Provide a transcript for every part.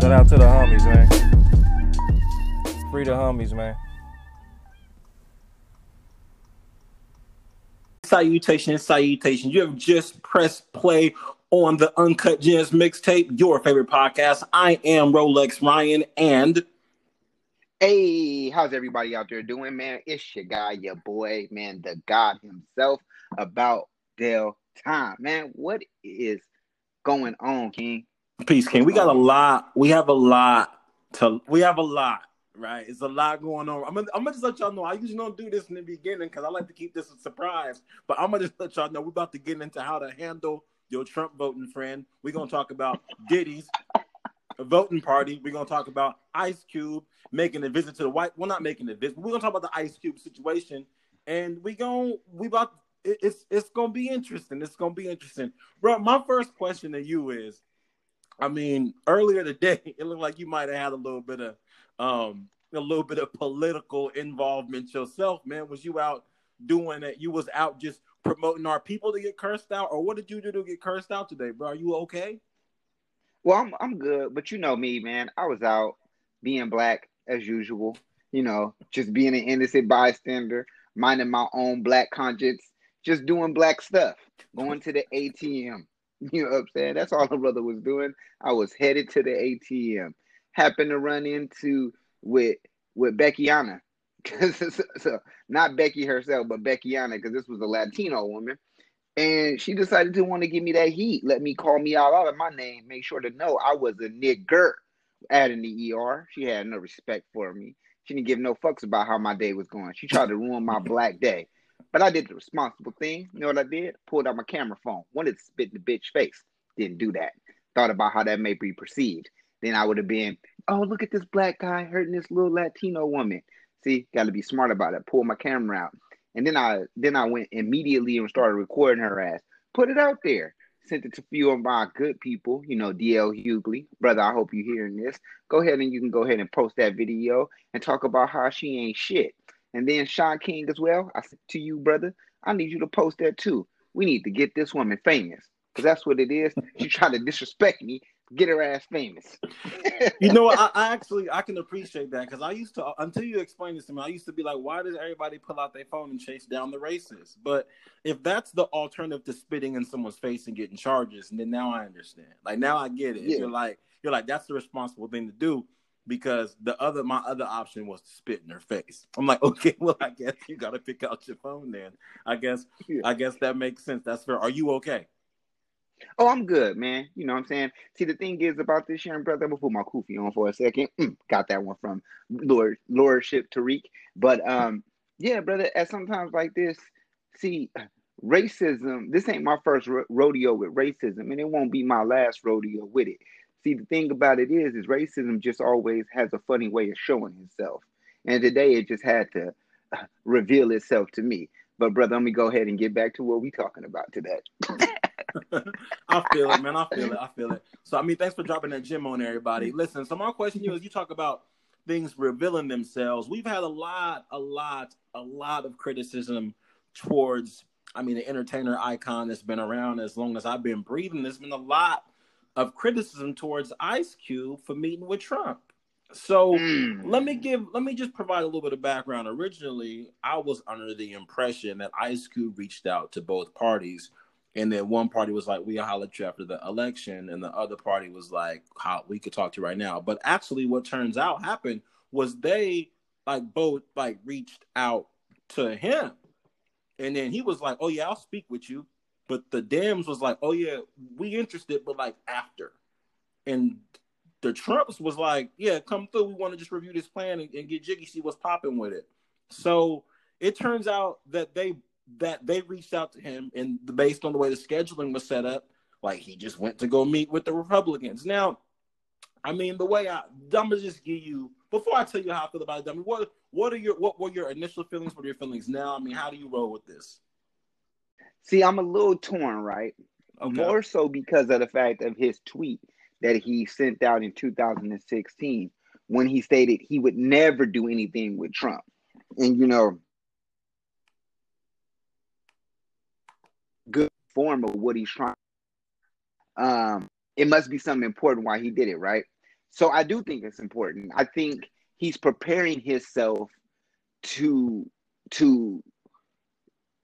Shout out to the homies, man. Free the homies, man. Salutations, salutations. You have just pressed play on the Uncut Gems mixtape, your favorite podcast. I am Rolex Ryan, and Hey, how's everybody out there doing, man? It's your guy, your boy, man, the God himself, about Dell Time, man. What is going on, King? Peace King. We got a um, lot. We have a lot to. We have a lot, right? It's a lot going on. I'm gonna, I'm gonna just let y'all know. I usually don't do this in the beginning because I like to keep this a surprise. But I'm gonna just let y'all know we're about to get into how to handle your Trump voting friend. We're gonna talk about Diddy's voting party. We're gonna talk about Ice Cube making a visit to the White. Well, not making a visit. We're gonna talk about the Ice Cube situation, and we going we about it's it's gonna be interesting. It's gonna be interesting, bro. My first question to you is, I mean, earlier today it looked like you might have had a little bit of um a little bit of political involvement yourself, man. Was you out doing it? You was out just promoting our people to get cursed out, or what did you do to get cursed out today, bro? Are you okay? Well, I'm I'm good, but you know me, man. I was out being black as usual. You know, just being an innocent bystander, minding my own black conscience, just doing black stuff, going to the ATM. You know what I'm saying? That's all my brother was doing. I was headed to the ATM. Happened to run into with with Beckyana. so not Becky herself, but Beckyana, because this was a Latino woman. And she decided to want to give me that heat. Let me call me out, of my name. Make sure to know I was a nigger at in the ER. She had no respect for me. She didn't give no fucks about how my day was going. She tried to ruin my black day. But I did the responsible thing. You know what I did? Pulled out my camera phone. Wanted to spit in the bitch face. Didn't do that. Thought about how that may be perceived. Then I would have been, oh, look at this black guy hurting this little Latino woman. See, got to be smart about it. Pull my camera out. And then I then I went immediately and started recording her ass. Put it out there. Sent it to a few of my good people, you know, DL Hughley. Brother, I hope you're hearing this. Go ahead and you can go ahead and post that video and talk about how she ain't shit. And then Shaun King as well. I said to you, brother, I need you to post that too. We need to get this woman famous. Because that's what it is. She tried to disrespect me get her ass famous. you know, I, I, actually I can appreciate that because I used to until you explained this to me, I used to be like, why does everybody pull out their phone and chase down the racist? But if that's the alternative to spitting in someone's face and getting charges, and then now I understand. Like now I get it. Yeah. You're like you're like that's the responsible thing to do because the other my other option was to spit in her face. I'm like, okay, well, I guess you got to pick out your phone then. I guess yeah. I guess that makes sense. That's fair. Are you okay? Oh, I'm good, man. You know what I'm saying? See, the thing is about this sharing, brother, I'm gonna put my kufi on for a second. Mm, got that one from Lord Lordship Tariq. But um, yeah, brother, at sometimes like this, see, racism, this ain't my first ro- rodeo with racism, and it won't be my last rodeo with it. See, the thing about it is, is racism just always has a funny way of showing itself. And today it just had to reveal itself to me. But brother, let me go ahead and get back to what we talking about today. I feel it, man. I feel it. I feel it. So I mean, thanks for dropping that gem on everybody. Mm-hmm. Listen, so my question to you is: you talk about things revealing themselves. We've had a lot, a lot, a lot of criticism towards, I mean, the entertainer icon that's been around as long as I've been breathing. There's been a lot of criticism towards Ice Cube for meeting with Trump. So mm. let me give let me just provide a little bit of background. Originally, I was under the impression that Ice Cube reached out to both parties, and then one party was like, "We'll holler at you after the election," and the other party was like, "How we could talk to you right now." But actually, what turns out happened was they like both like reached out to him, and then he was like, "Oh yeah, I'll speak with you," but the Dems was like, "Oh yeah, we interested, but like after," and the Trumps was like, yeah, come through. We want to just review this plan and, and get jiggy, see what's popping with it. So it turns out that they that they reached out to him, and based on the way the scheduling was set up, like he just went to go meet with the Republicans. Now, I mean, the way I, I'm gonna just give you before I tell you how I feel about it. I what what are your what were your initial feelings? What are your feelings now? I mean, how do you roll with this? See, I'm a little torn, right? Okay. More so because of the fact of his tweet that he sent out in 2016 when he stated he would never do anything with Trump. And you know, good form of what he's trying. Um, it must be something important why he did it, right? So I do think it's important. I think he's preparing himself to to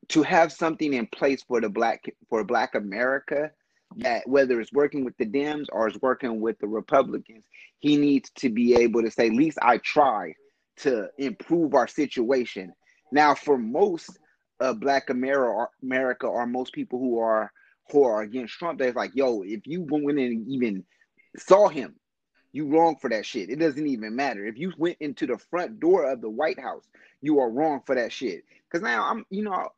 to have something in place for the black for black America that whether it's working with the Dems or it's working with the Republicans, he needs to be able to say, at least I tried to improve our situation. Now, for most uh, Black America, America or most people who are who are against Trump, they're like, yo, if you went in and even saw him, you wrong for that shit. It doesn't even matter. If you went into the front door of the White House, you are wrong for that shit. Because now I'm, you know,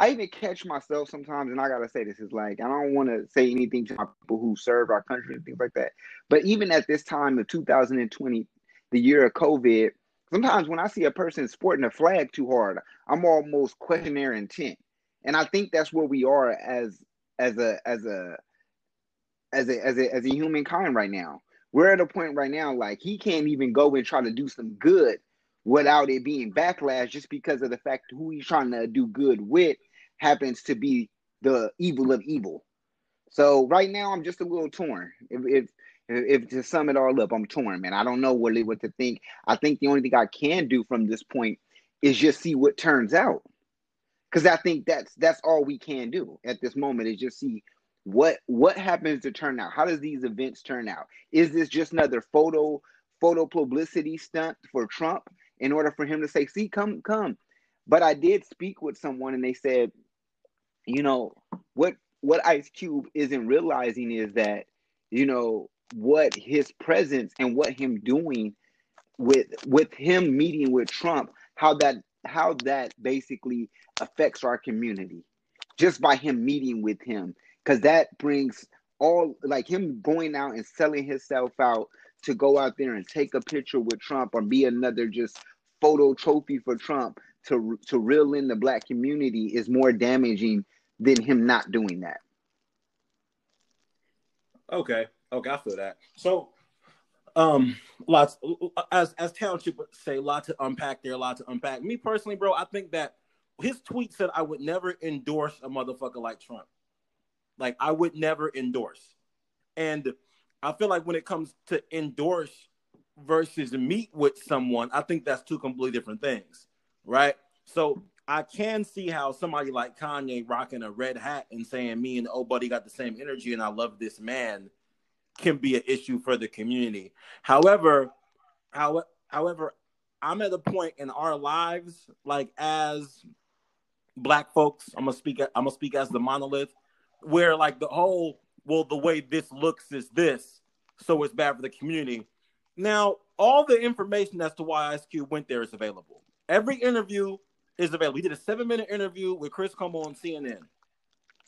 I even catch myself sometimes, and I gotta say this is like I don't want to say anything to my people who serve our country and things like that. But even at this time of 2020, the year of COVID, sometimes when I see a person sporting a flag too hard, I'm almost questioning their intent. And I think that's where we are as as a as a as a as a as a humankind right now. We're at a point right now like he can't even go and try to do some good without it being backlash just because of the fact who he's trying to do good with happens to be the evil of evil. So right now I'm just a little torn. If if if to sum it all up, I'm torn, man. I don't know what what to think. I think the only thing I can do from this point is just see what turns out. Cause I think that's that's all we can do at this moment is just see what what happens to turn out. How does these events turn out? Is this just another photo photo publicity stunt for Trump in order for him to say, "See, come, come"? But I did speak with someone, and they said you know what what Ice Cube isn't realizing is that you know what his presence and what him doing with with him meeting with Trump how that how that basically affects our community just by him meeting with him. Cuz that brings all like him going out and selling himself out to go out there and take a picture with Trump or be another just photo trophy for Trump to to reel in the black community is more damaging than him not doing that. Okay, okay, I feel that. So, um, lots as as township would say, a lot to unpack there, a lot to unpack. Me personally, bro, I think that his tweet said I would never endorse a motherfucker like Trump. Like I would never endorse, and I feel like when it comes to endorse versus meet with someone, I think that's two completely different things, right? So I can see how somebody like Kanye rocking a red hat and saying me and oh buddy got the same energy and I love this man can be an issue for the community. However, how, however, I'm at a point in our lives, like as black folks, I'm gonna speak. I'm gonna speak as the monolith, where like the whole, well, the way this looks is this, so it's bad for the community. Now, all the information as to why Ice Cube went there is available. Every interview is available. He did a seven minute interview with Chris Cuomo on CNN.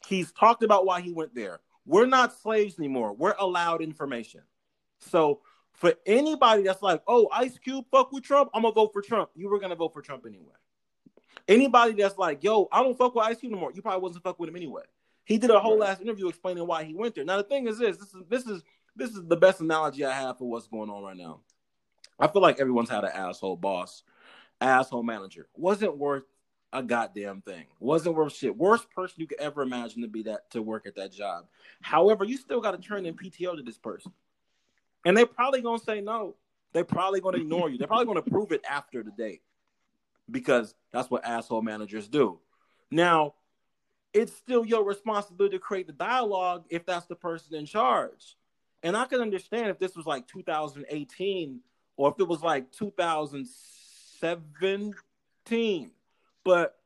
He's talked about why he went there. We're not slaves anymore. We're allowed information. So for anybody that's like, oh, Ice Cube fuck with Trump, I'm gonna vote for Trump. You were gonna vote for Trump anyway. Anybody that's like, yo, I don't fuck with Ice Cube no more, you probably wasn't fuck with him anyway. He did a whole right. last interview explaining why he went there. Now the thing is this, this is this is this is the best analogy I have for what's going on right now. I feel like everyone's had an asshole boss, asshole manager. Wasn't worth a goddamn thing. Wasn't worth shit. Worst person you could ever imagine to be that to work at that job. However, you still got to turn in PTO to this person, and they're probably gonna say no. They're probably gonna ignore you. They're probably gonna prove it after the date because that's what asshole managers do. Now, it's still your responsibility to create the dialogue if that's the person in charge. And I can understand if this was like 2018 or if it was like 2017, but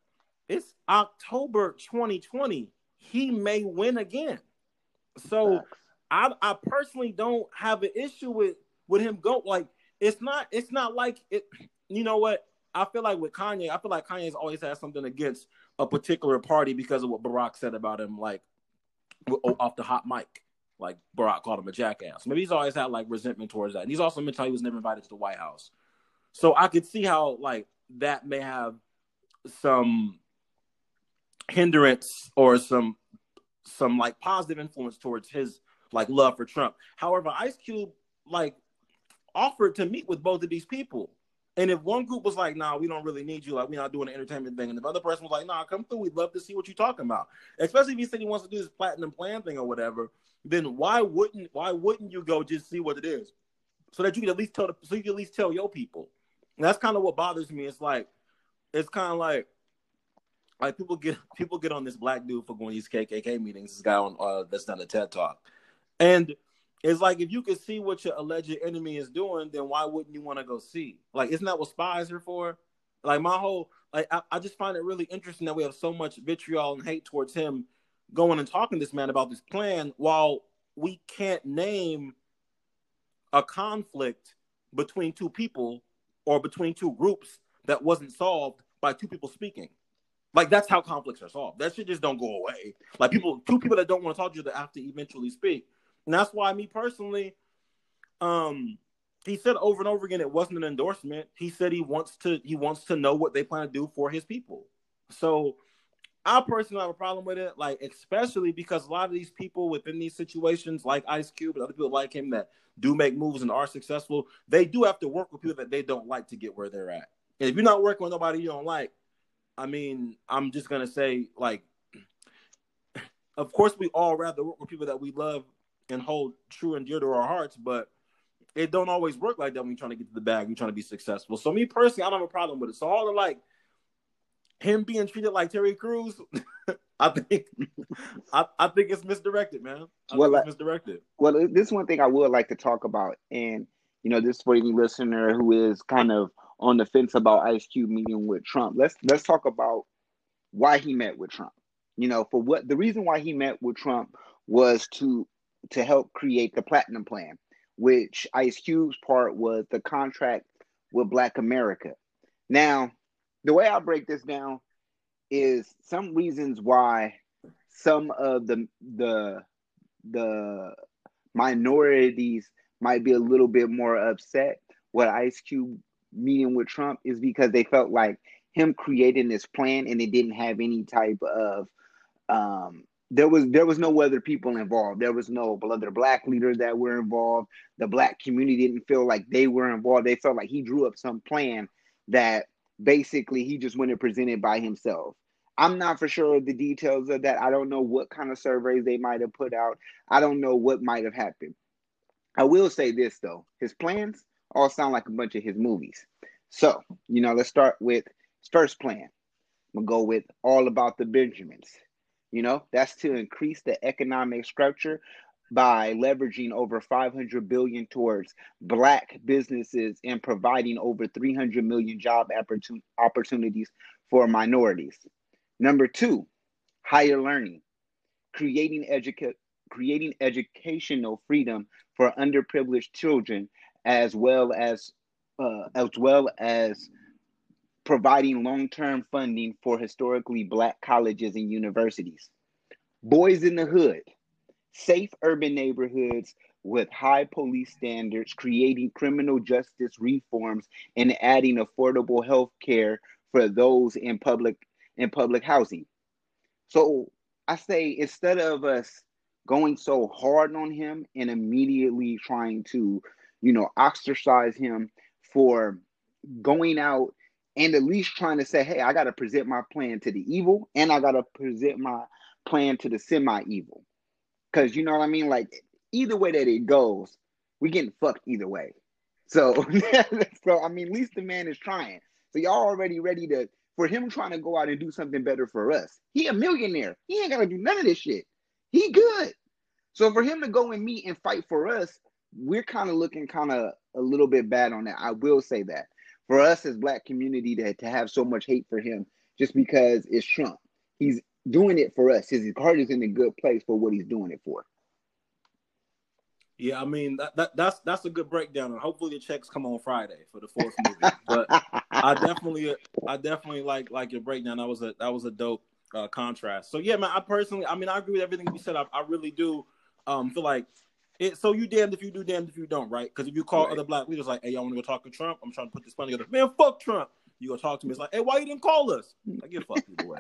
it's October 2020. He may win again. So I, I personally don't have an issue with with him go like it's not it's not like it you know what I feel like with Kanye I feel like Kanye's always had something against a particular party because of what Barack said about him like off the hot mic like Barack called him a jackass. Maybe he's always had like resentment towards that. And he's also mentioned he was never invited to the White House. So I could see how like that may have some hindrance or some some like positive influence towards his like love for Trump. However, Ice Cube like offered to meet with both of these people. And if one group was like, "Nah, we don't really need you. Like, we're not doing an entertainment thing," and the other person was like, "Nah, come through. We'd love to see what you're talking about." Especially if he said he wants to do this platinum plan thing or whatever then why wouldn't why wouldn't you go just see what it is, so that you can at least tell the, so you can at least tell your people. That's kind of what bothers me. It's like it's kind of like like people get people get on this black dude for going to these KKK meetings. This guy on uh, that's done a TED talk, and it's like if you can see what your alleged enemy is doing, then why wouldn't you want to go see? Like, isn't that what spies are for? Like my whole like I, I just find it really interesting that we have so much vitriol and hate towards him going and talking to this man about this plan while we can't name a conflict between two people or between two groups that wasn't solved by two people speaking. Like that's how conflicts are solved. That shit just don't go away. Like people, two people that don't want to talk to you that have to eventually speak. And that's why me personally, um, he said over and over again it wasn't an endorsement. He said he wants to he wants to know what they plan to do for his people. So I personally have a problem with it, like especially because a lot of these people within these situations, like Ice Cube and other people like him that do make moves and are successful, they do have to work with people that they don't like to get where they're at. And if you're not working with nobody you don't like, I mean, I'm just gonna say, like, of course we all rather work with people that we love and hold true and dear to our hearts, but it don't always work like that when you're trying to get to the bag, you're trying to be successful. So me personally, I don't have a problem with it. So all the like him being treated like Terry Crews, I think I, I, think it's misdirected, man. I well, like, misdirected. Well, this one thing I would like to talk about, and you know, this for any listener who is kind of on the fence about Ice Cube meeting with Trump. Let's let's talk about why he met with Trump. You know, for what the reason why he met with Trump was to to help create the Platinum Plan, which Ice Cube's part was the contract with Black America. Now, the way I break this down is some reasons why some of the the the minorities might be a little bit more upset with Ice Cube meeting with Trump is because they felt like him creating this plan and it didn't have any type of um there was there was no other people involved. There was no other black leaders that were involved. The black community didn't feel like they were involved. They felt like he drew up some plan that basically he just went and presented by himself. I'm not for sure of the details of that. I don't know what kind of surveys they might have put out. I don't know what might have happened. I will say this though, his plans all sound like a bunch of his movies. So, you know, let's start with his first plan. I'm gonna go with all about the Benjamins. You know, that's to increase the economic structure by leveraging over 500 billion towards black businesses and providing over 300 million job opportunities for minorities. Number 2, higher learning, creating educa- creating educational freedom for underprivileged children as well as uh, as well as providing long-term funding for historically black colleges and universities. Boyz n the Hood, safe urban neighborhoods with high police standards, creating criminal justice reforms, and adding affordable health care for those in public in public housing. So I say instead of us going so hard on him and immediately trying to, you know, ostracize him for going out and at least trying to say, hey, I got to present my plan to the evil and I got to present my plan to the semi evil. Because you know what I mean? Like, either way that it goes, we getting fucked either way. So, so I mean, at least the man is trying. So y'all already ready to for him trying to go out and do something better for us. He a millionaire. He ain't gotta do none of this shit. He good. So for him to go and meet and fight for us, we're kind of looking kind of a little bit bad on that. I will say that for us as black community to, to have so much hate for him just because it's Trump. He's doing it for us. His heart is in a good place for what he's doing it for. Yeah, I mean that, that that's that's a good breakdown, and hopefully the checks come on Friday for the fourth movie. but I definitely, I definitely like like your breakdown. That was a that was a dope uh, contrast. So yeah, man, I personally, I mean, I agree with everything you said. I, I really do um, feel like it. So you damned if you do, damned if you don't, right? Because if you call right. other black leaders like, "Hey, y'all want to go talk to Trump?" I'm trying to put this money together. Man, fuck Trump. You go talk to me. It's like, "Hey, why you didn't call us?" I get fucked either way,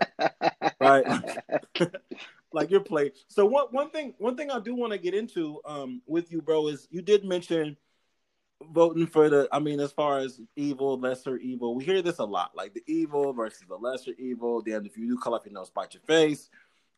right? like your play. So one one thing one thing I do want to get into um, with you, bro, is you did mention voting for the i mean as far as evil lesser evil we hear this a lot like the evil versus the lesser evil then if you do color your nose spite your face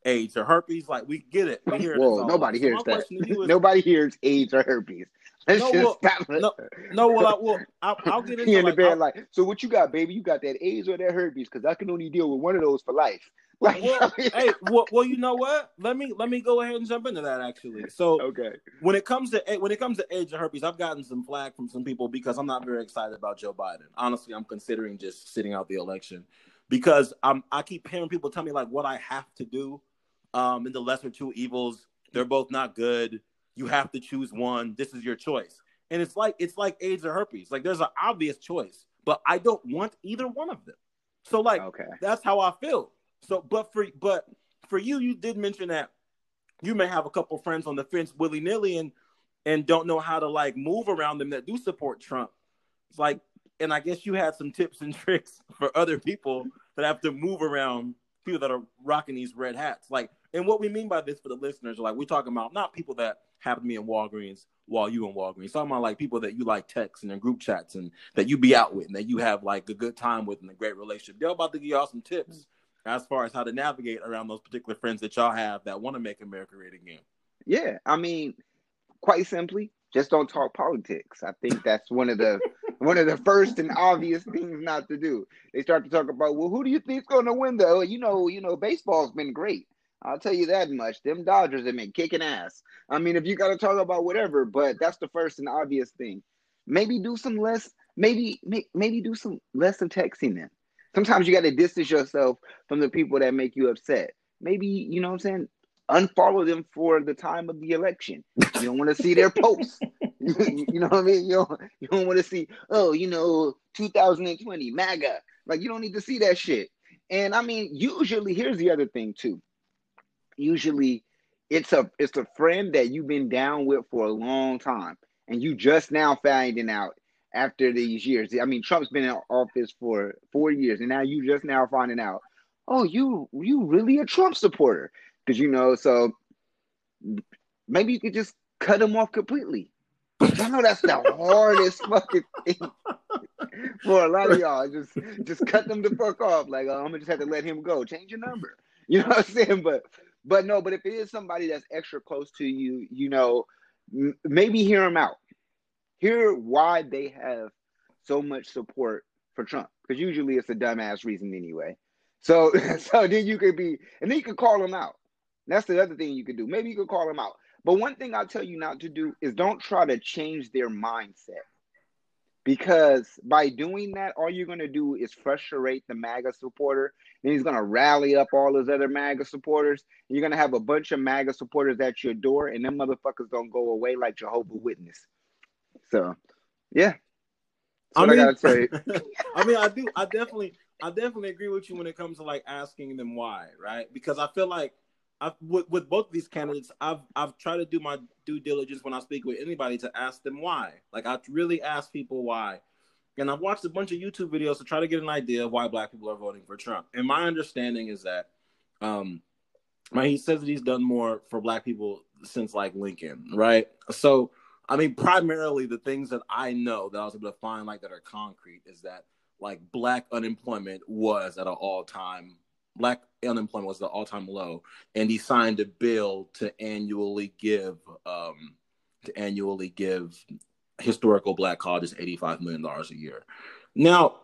AIDS or herpes. Like we get it. We hear Whoa, nobody hears that. Is, nobody hears AIDS or herpes. Let's no, well, no, no, well, I, well, I'll, I'll get into he in like, the bed like, so what you got, baby? You got that AIDS or that herpes? Because I can only deal with one of those for life. Like, well, hey, well, well, you know what? Let me let me go ahead and jump into that actually. So, okay, when it comes to when it comes to AIDS or herpes, I've gotten some flack from some people because I'm not very excited about Joe Biden. Honestly, I'm considering just sitting out the election because I'm I keep hearing people tell me like what I have to do um, and the lesser two evils. They're both not good. You have to choose one. This is your choice. And it's like it's like AIDS or herpes. Like there's an obvious choice, but I don't want either one of them. So like okay. that's how I feel. So but for but for you, you did mention that you may have a couple friends on the fence willy nilly and and don't know how to like move around them that do support Trump. It's like, and I guess you had some tips and tricks for other people that have to move around people that are rocking these red hats. Like, and what we mean by this for the listeners, like we're talking about not people that happen to be in Walgreens while you in Walgreens. Talking about like people that you like text and in group chats and that you be out with and that you have like a good time with and a great relationship. They're about to give y'all some tips mm-hmm. as far as how to navigate around those particular friends that y'all have that want to make America great again. Yeah, I mean, quite simply, just don't talk politics. I think that's one of the one of the first and obvious things not to do. They start to talk about, well, who do you think's going to win though? You know, you know, baseball's been great. I'll tell you that much. Them Dodgers have been kicking ass. I mean, if you got to talk about whatever, but that's the first and obvious thing. Maybe do some less. Maybe maybe do some less of texting them. Sometimes you got to distance yourself from the people that make you upset. Maybe you know what I'm saying unfollow them for the time of the election. You don't want to see their posts. you know what I mean? You don't, you don't want to see, oh, you know, 2020, MAGA. Like, you don't need to see that shit. And I mean, usually, here's the other thing, too. Usually, it's a it's a friend that you've been down with for a long time, and you just now finding out after these years. I mean, Trump's been in office for four years, and now you just now finding out, oh, you you really a Trump supporter because you know, so maybe you could just cut him off completely. I know that's the hardest fucking thing for a lot of y'all. Just just cut them the fuck off. Like oh, I'm gonna just have to let him go. Change your number. You know what I'm saying? But but no. But if it is somebody that's extra close to you, you know, m- maybe hear them out. Hear why they have so much support for Trump. Because usually it's a dumbass reason anyway. So so then you could be, and then you could call them out. That's the other thing you could do. Maybe you could call them out. But one thing I'll tell you not to do is don't try to change their mindset. Because by doing that, all you're going to do is frustrate the MAGA supporter. Then he's going to rally up all his other MAGA supporters. And you're going to have a bunch of MAGA supporters at your door, and them motherfuckers don't go away like Jehovah Witness. So, yeah. I mean, I, I mean, I do. I definitely, I definitely agree with you when it comes to like asking them why, right? Because I feel like I've, with, with both of these candidates, I've I've tried to do my due diligence when I speak with anybody to ask them why. Like I really ask people why, and I've watched a bunch of YouTube videos to try to get an idea of why Black people are voting for Trump. And my understanding is that, um, my he says that he's done more for Black people since like Lincoln, right? So, I mean, primarily the things that I know that I was able to find like that are concrete is that like black unemployment was at an all time black unemployment was the all time low, and he signed a bill to annually give um to annually give historical black colleges eighty five million dollars a year. Now,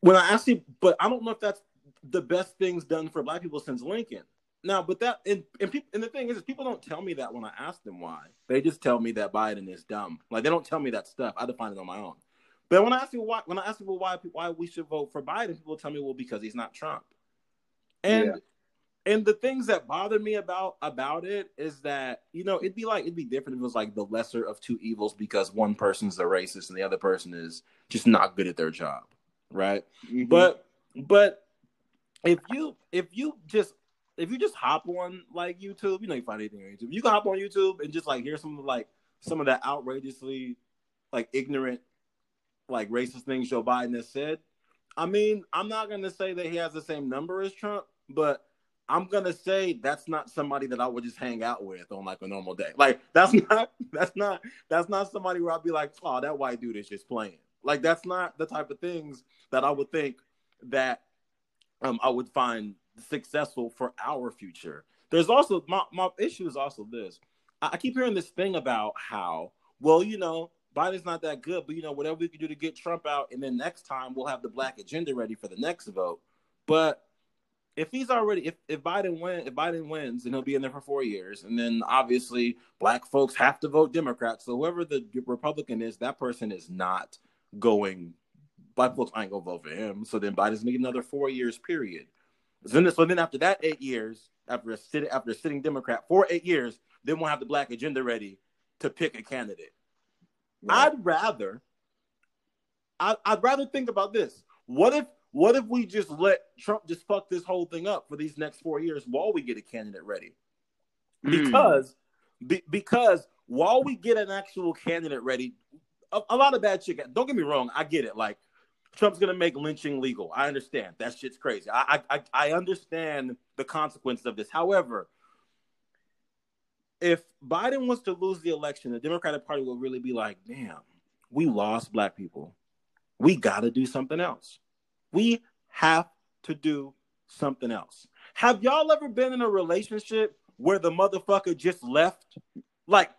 when I you, but I don't know if that's the best things done for black people since Lincoln. Now, but that and and, people, and the thing is, is, people don't tell me that when I ask them why. They just tell me that Biden is dumb. Like they don't tell me that stuff. I define it on my own. But when I ask people why, when I ask people why why we should vote for Biden, people tell me, well, because he's not Trump. And yeah. And the things that bother me about about it is that you know it'd be like it'd be different if it was like the lesser of two evils because one person's a racist and the other person is just not good at their job, right? Mm-hmm. But but if you if you just if you just hop on like YouTube, you know you find anything on YouTube. You can hop on YouTube and just like hear some of like some of that outrageously like ignorant like racist things Joe Biden has said. I mean, I'm not gonna say that he has the same number as Trump, but I'm gonna say that's not somebody that I would just hang out with on like a normal day. Like that's not that's not that's not somebody where I'd be like, oh, that white dude is just playing. Like that's not the type of things that I would think that um I would find successful for our future. There's also my, my issue is also this. I, I keep hearing this thing about how, well, you know, Biden's not that good, but you know, whatever we can do to get Trump out, and then next time we'll have the black agenda ready for the next vote. But if he's already if, if Biden win if Biden wins, then he'll be in there for four years. And then obviously black folks have to vote Democrat. So whoever the Republican is, that person is not going black folks ain't gonna vote for him. So then Biden's making another four years period. So then, so then after that eight years, after a sitting after a sitting Democrat for eight years, then we'll have the black agenda ready to pick a candidate. Right. I'd rather I, I'd rather think about this. What if what if we just let Trump just fuck this whole thing up for these next four years while we get a candidate ready? Hmm. Because mm. be, because while we get an actual candidate ready, a, a, lot of bad shit. Don't get me wrong, I get it. Like Trump's gonna make lynching legal. I understand that shit's crazy. I I I understand the consequences of this. However, if Biden was to lose the election, the Democratic Party will really be like, damn, we lost black people. We got to do something else. We have to do something else. Have y'all ever been in a relationship where the motherfucker just left? Like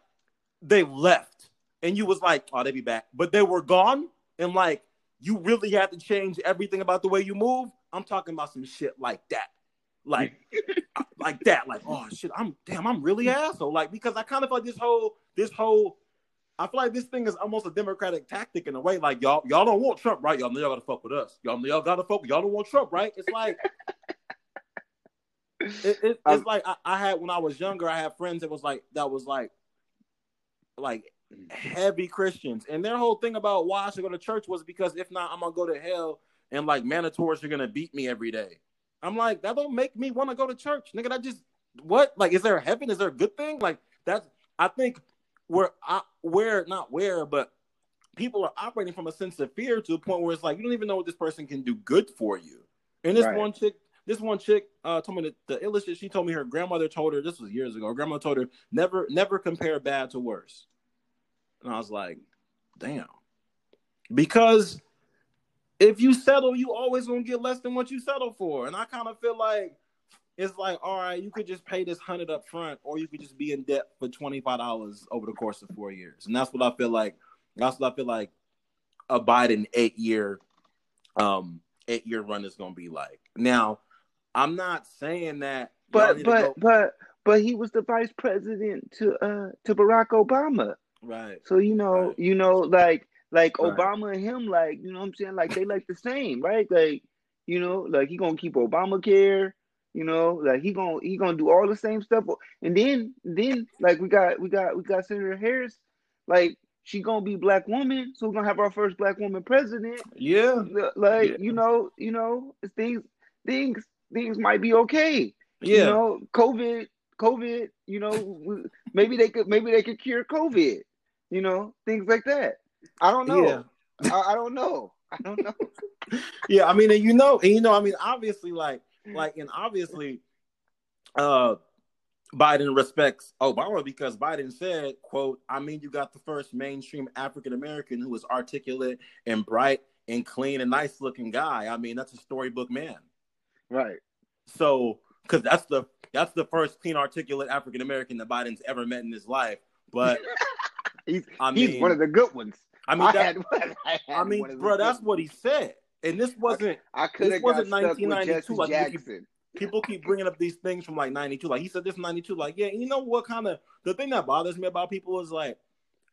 they left and you was like, oh, they be back. But they were gone and like you really had to change everything about the way you move. I'm talking about some shit like that. Like uh, like that. Like, oh shit, I'm damn, I'm really asshole. Like, because I kind of like this whole this whole I feel like this thing is almost a democratic tactic in a way. Like y'all, y'all don't want Trump, right? Y'all know y'all gotta fuck with us. Y'all know y'all gotta fuck. Y'all don't want Trump, right? It's like it, it, it's um, like I, I, had when I was younger. I had friends that was like that was like like heavy Christians, and their whole thing about why I should go to church was because if not, I'm gonna go to hell, and like manitors are gonna beat me every day. I'm like that don't make me want to go to church, nigga. That just what like is there a heaven? Is there a good thing? Like that's I think where I where not where, but people are operating from a sense of fear to a point where it's like you don't even know what this person can do good for you. And this right. one chick, this one chick uh, told me that the illest she told me her grandmother told her this was years ago. Her grandmother told her never never compare bad to worse. And I was like, damn. Because if you settle, you always gonna get less than what you settle for. And I kind of feel like it's like, all right, you could just pay this hundred up front, or you could just be in debt for twenty five dollars over the course of four years, and that's what I feel like. That's what I feel like a Biden eight year, um, eight year run is going to be like. Now, I'm not saying that, but but go- but but he was the vice president to uh to Barack Obama, right? So you know, right. you know, like like right. Obama and him, like you know, what I'm saying, like they like the same, right? Like you know, like he gonna keep Obamacare you know, like he gonna he gonna do all the same stuff. And then then like we got we got we got Senator Harris, like she gonna be black woman, so we're gonna have our first black woman president. Yeah, like yeah. you know, you know, things things things might be okay. Yeah, you know, COVID, COVID, you know, maybe they could maybe they could cure COVID. You know, things like that. I don't know. Yeah. I, I don't know. I don't know. yeah, I mean, and you know, and you know, I mean, obviously, like like and obviously uh Biden respects Obama because Biden said, quote, I mean, you got the first mainstream African American who is articulate and bright and clean and nice looking guy. I mean, that's a storybook man. Right. So, because that's the that's the first clean, articulate African American that Biden's ever met in his life. But he's I he's one of the good ones. I mean, I that, had. I, I mean, bro, that's what he said. And this wasn't I could have this wasn't stuck with 1992, like, you keep- Jackson. people keep bringing up these things from like 92 like he said this 92 like yeah you know what kind of the thing that bothers me about people is like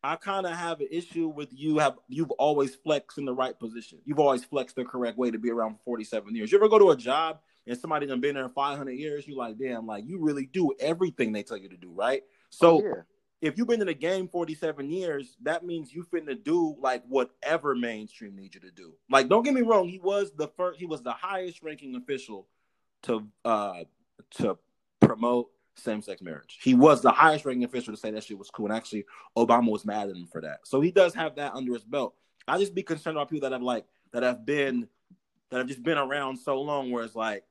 i kind of have an issue with you have you've always flexed in the right position. You've always flexed the correct way to be around for 47 years. You ever go to a job and somebody done been there 500 years? You like damn like you really do everything they tell you to do right? Oh, so yeah. If you've been in the game 47 years, that means you finna do like whatever mainstream needs you to do. Like, don't get me wrong, he was the first, he was the highest ranking official to uh to promote same-sex marriage. He was the highest ranking official to say that shit was cool. And actually, Obama was mad at him for that. So he does have that under his belt. I just be concerned about people that have like that have been that have just been around so long where it's like,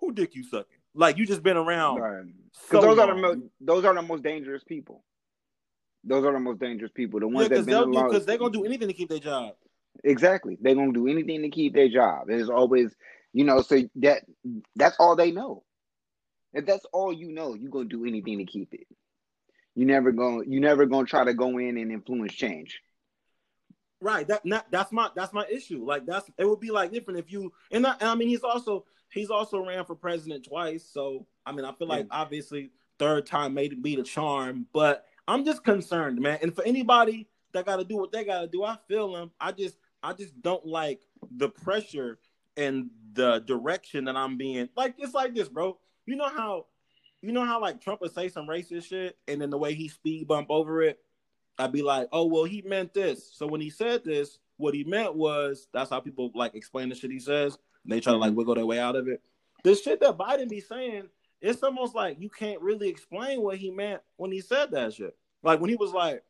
who dick you sucking? Like you just been around Right. so those are the long. most those are the most dangerous people. Those are the most dangerous people. The Yeah, ones because that because they're gonna do anything to keep their job. Exactly. They're gonna do anything to keep their job. It's always, you know, so that that's all they know. If that's all you know, you're gonna do anything to keep it. You never gonna you never gonna try to go in and influence change. Right. That not, that's my that's my issue. Like that's it would be like different if you and I, and I mean he's also he's also ran for president twice. So I mean I feel like obviously third time may be the charm, but I'm just concerned, man. And for anybody that got to do what they got to do, I feel them. I just I just don't like the pressure and the direction that I'm being. Like it's like this, bro. You know how you know how like Trump would say some racist shit, and then the way he speed bump over it, I'd be like, oh well, he meant this. So when he said this, what he meant was that's how people like explain the shit he says. And they try to like mm-hmm. wiggle their way out of it. The shit that Biden be saying, it's almost like you can't really explain what he meant when he said that shit. Like when he was like,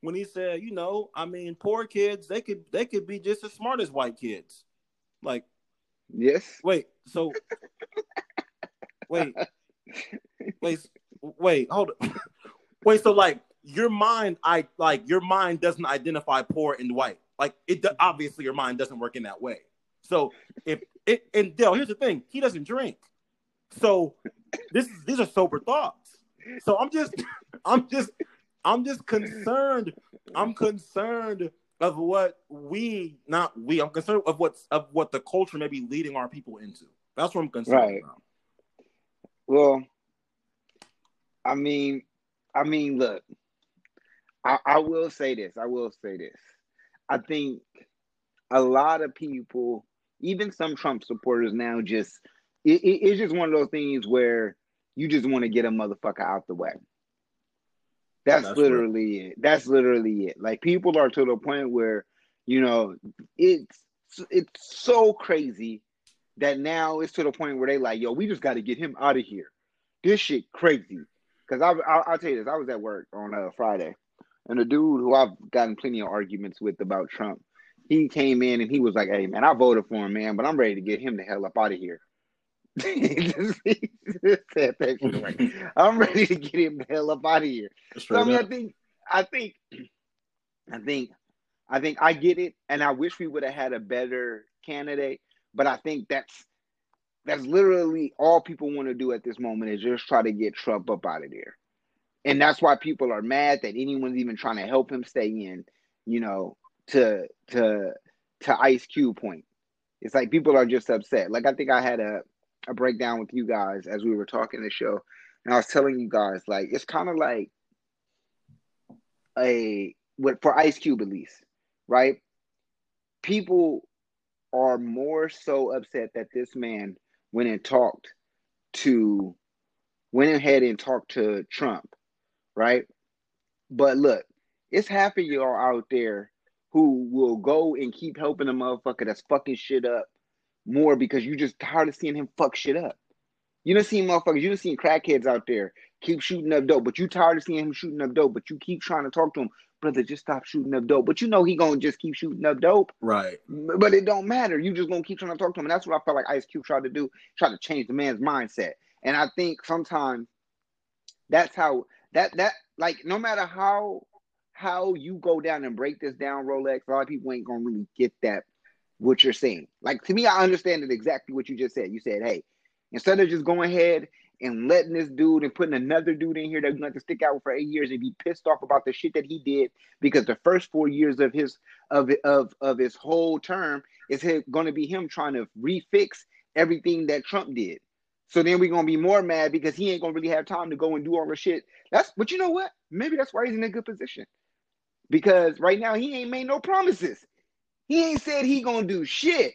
when he said, you know, I mean, poor kids, they could they could be just as smart as white kids. Like, Yes. wait, so wait, wait, wait, hold on. Wait, so like your mind, I like your mind doesn't identify poor and white. Like it obviously your mind doesn't work in that way. So if it and Dale, here's the thing, he doesn't drink. So this is these are sober thoughts. So I'm just I'm just I'm just concerned. I'm concerned of what we not we. I'm concerned of what's of what the culture may be leading our people into. That's what I'm concerned Right. about. Well, I mean, I mean, look, I, I will say this. I will say this. I think a lot of people, even some Trump supporters now, just it, it- it's just one of those things where you just want to get a motherfucker out the way. That's, That's right. literally it. That's literally it. Like people are to the point where, you know, it's it's so crazy that now it's to the point where they like, yo, we just got to get him out of here. This shit crazy. Because I, I, I'll tell you this, I was at work on uh, Friday, and a dude who I've gotten plenty of arguments with about Trump, he came in and he was like, "Hey man, I voted for him, man, but I'm ready to get him the hell up out of here." He just said that shit like, I'm ready to get him the hell up out of here. So I mean, I think, I think, I think, I think I get it, and I wish we would have had a better candidate. But I think that's that's literally all people want to do at this moment is just try to get Trump up out of there, and that's why people are mad that anyone's even trying to help him stay in. You know, to to to Ice Cube point, it's like people are just upset. Like I think I had a a breakdown with you guys as we were talking the show, and I was telling you guys like it's kind of like a what for Ice Cube at least, right? People are more so upset that this man went and talked to went ahead and talked to Trump, right? But look, it's half of y'all out there who will go and keep helping a motherfucker that's fucking shit up more because you just tired of seeing him fuck shit up. You done seen motherfuckers, you don't see crackheads out there keep shooting up dope, but you tired of seeing him shooting up dope, but you keep trying to talk to him, brother, just stop shooting up dope. But you know he gonna just keep shooting up dope. right. But it don't matter. You just gonna keep trying to talk to him. And that's what I felt like Ice Cube tried to do, try to change the man's mindset. And I think sometimes That's how that that like no matter how how you go down and break this down, Rolex, a lot of people ain't gonna really get that what you're saying. Like to me, I understand it exactly what you just said. You said, hey, instead of just going ahead and letting this dude and putting another dude in here that's going to stick out for eight years and be pissed off about the shit that he did because the first four years of his of of of his whole term is going to be him trying to refix everything that Trump did. So then we're gonna be more mad because he ain't gonna really have time to go and do all the shit. That's but you know what? Maybe that's why he's in a good position. Because right now he ain't made no promises. He ain't said he gonna do shit.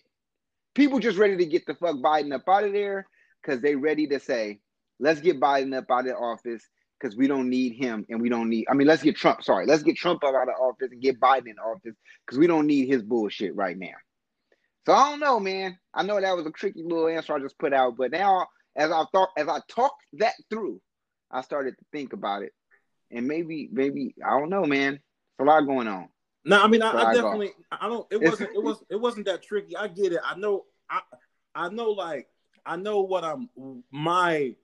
People just ready to get the fuck Biden up out of there because they ready to say, let's get Biden up out of office because we don't need him and we don't need I mean let's get Trump, sorry, let's get Trump up out of office and get Biden in office because we don't need his bullshit right now. So I don't know, man. I know that was a tricky little answer I just put out, but now as I thought as I talked that through, I started to think about it. And maybe, maybe I don't know, man. It's a lot going on. No, I mean I, I definitely I don't it wasn't it was it wasn't that tricky. I get it. I know I I know like I know what I'm my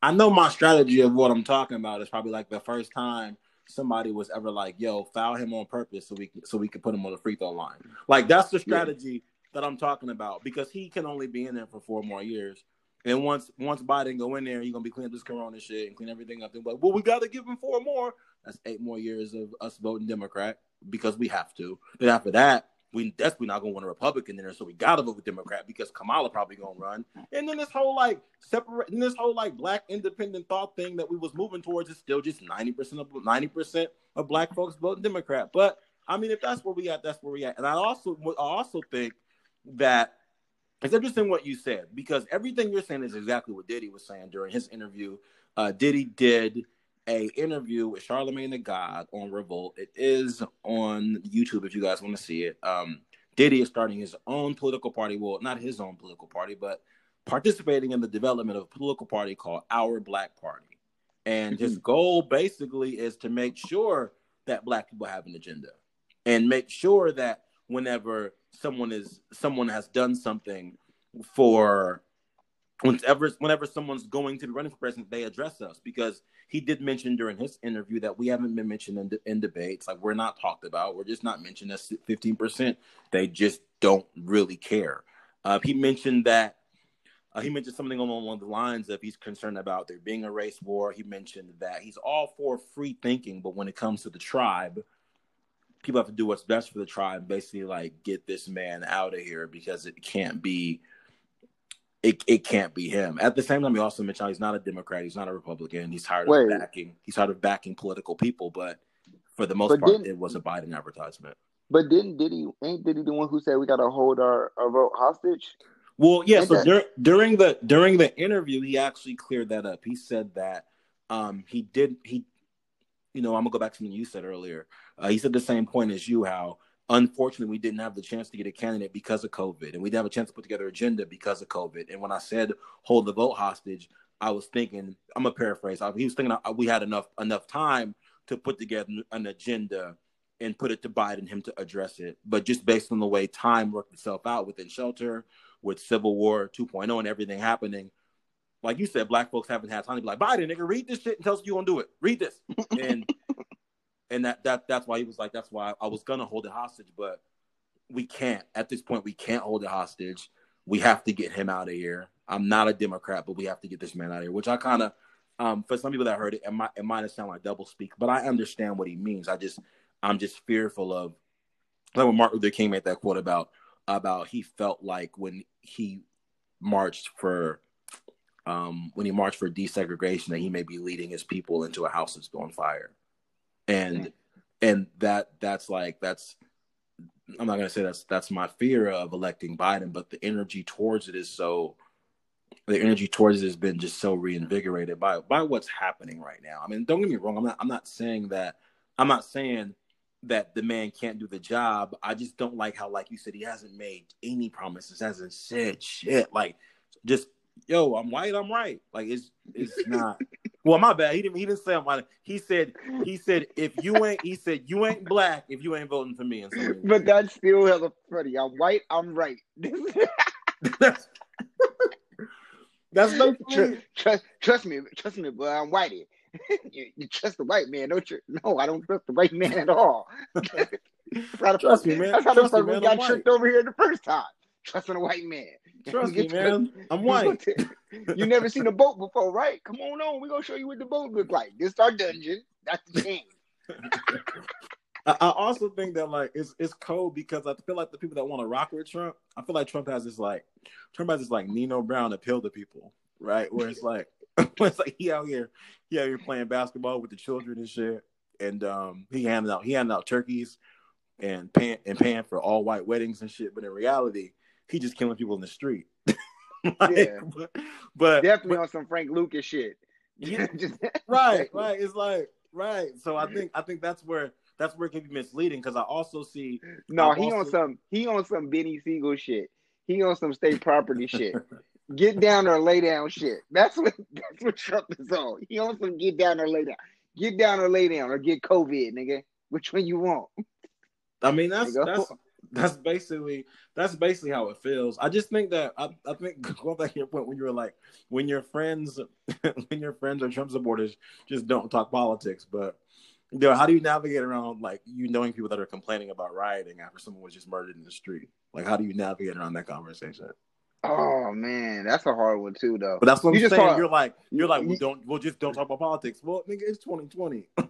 I know my strategy of what I'm talking about is probably like the first time somebody was ever like, "Yo, foul him on purpose so we can, so we can put him on the free throw line." Like that's the strategy that I'm talking about because he can only be in there for four more years. And once once Biden go in there, he's gonna be cleaning this corona shit and clean everything up. And well, we got to give him four more. That's eight more years of us voting Democrat because we have to. Then after that, we definitely not gonna want a Republican in there, so we gotta vote with Democrat because Kamala probably gonna run. And then this whole like separate, and this whole like black independent thought thing that we was moving towards is still just ninety percent of ninety percent of black folks voting Democrat. But I mean, if that's where we at, that's where we at. And I also, I also think that it's interesting what you said because everything you're saying is exactly what Diddy was saying during his interview. Uh, Diddy did a interview with Charlemagne the God on Revolt. It is on YouTube if you guys want to see it. Um, Diddy is starting his own political party. Well, not his own political party, but participating in the development of a political party called Our Black Party. And his mm-hmm. goal basically is to make sure that black people have an agenda and make sure that whenever someone is someone has done something for whenever whenever someone's going to be running for president, they address us because he did mention during his interview that we haven't been mentioned in, in debates. Like we're not talked about. We're just not mentioned as fifteen percent. They just don't really care. Uh, he mentioned that. Uh, he mentioned something along the lines of he's concerned about there being a race war. He mentioned that he's all for free thinking, but when it comes to the tribe, people have to do what's best for the tribe. Basically, like get this man out of here because it can't be. It, it can't be him. At the same time, he also mentioned he's not a Democrat. He's not a Republican. He's tired Wait. of backing. He's tired of backing political people. But for the most but part, it was a Biden advertisement. But didn't Diddy ain't Diddy the one who said we got to hold our, our vote hostage? Well, yeah. Ain't so that... dur- during the during the interview, he actually cleared that up. He said that um, he did he, you know, I'm gonna go back to something you said earlier. Uh, he said the same point as you, how unfortunately we didn't have the chance to get a candidate because of COVID, and we didn't have a chance to put together an agenda because of COVID. And when I said hold the vote hostage, I was thinking I'm gonna paraphrase. he was thinking we had enough enough time to put together an agenda and put it to Biden him to address it. But just based on the way time worked itself out within shelter, with Civil War 2.0 and everything happening, like you said, black folks haven't had time to be like, Biden, nigga, read this shit and tell us you gonna do it. Read this. And and that that that's why he was like, that's why I was gonna hold it hostage, but we can't at this point. We can't hold it hostage. We have to get him out of here. I'm not a Democrat, but we have to get this man out of here. Which I kind of, um, for some people that heard it, it might it might have sound like double speak, but I understand what he means. I just I'm just fearful of like when Martin Luther King made that quote about about he felt like when he marched for um, when he marched for desegregation that he may be leading his people into a house that's on fire and and that that's like that's I'm not gonna say that's that's my fear of electing Biden, but the energy towards it is so the energy towards it has been just so reinvigorated by by what's happening right now. I mean, don't get me wrong, I'm not I'm not saying that I'm not saying that the man can't do the job. I just don't like how, like you said, he hasn't made any promises, hasn't said shit. Like just yo, I'm white, I'm right. Like it's it's not. well, my bad. He didn't. He didn't say I'm white. He said he said if you ain't. He said you ain't black if you ain't voting for me. And but that's still hella funny. I'm white, I'm right. that's, That's Tru- basically trust, trust me, trust me, boy. I'm whitey. you, you trust the white man, don't you? No, I don't trust the white man at all. that's how the Trust me, man. That's how the Trust fuck we got tricked over here the first time. Trusting a white man. Trust me, man. I'm white. you never seen a boat before, right? Come on on. We're gonna show you what the boat look like. This is our dungeon. That's the game. I, I also think that like it's it's cold because I feel like the people that want to rock with Trump, I feel like Trump has this like Trump has this like Nino Brown appeal to people, right? Where it's like where it's like he out here he out here playing basketball with the children and shit, and um he handed out he handed out turkeys and paying and paying for all white weddings and shit, but in reality he just killing people in the street. Like, Yeah. but, but Definitely but- on some Frank Lucas shit. Yeah. Just- right, right. It's like right. So I think I think that's where that's where it can be misleading because I also see No, I've he on some he on some Benny Siegel shit. He on some state property shit. Get down or lay down shit. That's what that's what Trump is on. He on some get down or lay down. Get down or lay down or get COVID, nigga. Which one you want? I mean that's There you go. that's that's basically that's basically how it feels. I just think that I, I think going back to your point when you were like when your friends when your friends are Trump supporters just don't talk politics. But you know, how do you navigate around like you knowing people that are complaining about rioting after someone was just murdered in the street? Like how do you navigate around that conversation? Oh man, that's a hard one too, though. But that's what You I'm just saying. talk- you're like you're like you- well, don't well just don't talk about politics. Well, nigga, it's 2020.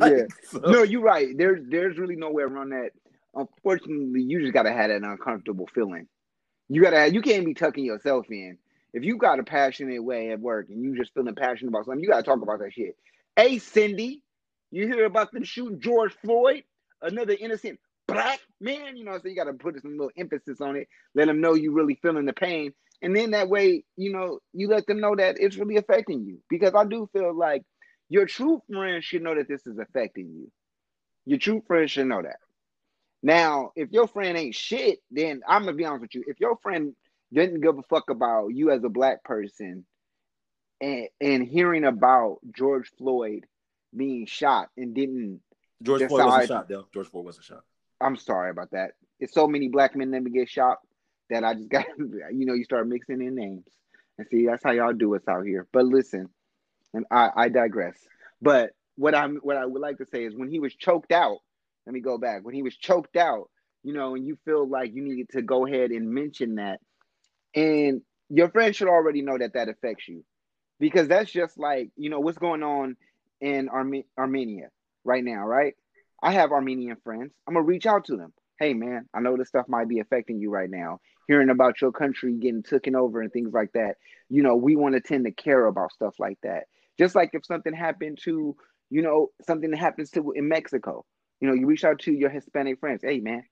Yeah. so- No, you're right. There's there's really no way around that. Unfortunately, you just gotta have that uncomfortable feeling. You gotta you can't be tucking yourself in. If you got a passionate way at work and you just feeling passionate about something, you gotta talk about that shit. Hey Cindy, you hear about them shooting George Floyd, another innocent black man? You know, so you gotta put some little emphasis on it, let them know you really feeling the pain. And then that way, you know, you let them know that it's really affecting you. Because I do feel like your true friends should know that this is affecting you. Your true friends should know that. Now, if your friend ain't shit, then I'm gonna be honest with you. If your friend didn't give a fuck about you as a black person and and hearing about George Floyd being shot and didn't George Just Floyd wasn't shot, though. George Floyd wasn't shot. I'm sorry about that. It's so many black men never get shot that I just got you know, you start mixing in names. And see, that's how y'all do us out here. But listen, and I, I digress. But what I'm what I would like to say is when he was choked out, let me go back. When he was choked out, you know, and you feel like you needed to go ahead and mention that, and your friend should already know that that affects you, because that's just like you know what's going on in Arme- Armenia right now, right? I have Armenian friends. I'm gonna reach out to them. Hey man, I know this stuff might be affecting you right now. Hearing about your country getting taken over and things like that. You know, we want to tend to care about stuff like that. Just like if something happened to, you know, something happens to in Mexico. You know, you reach out to your Hispanic friends. Hey man,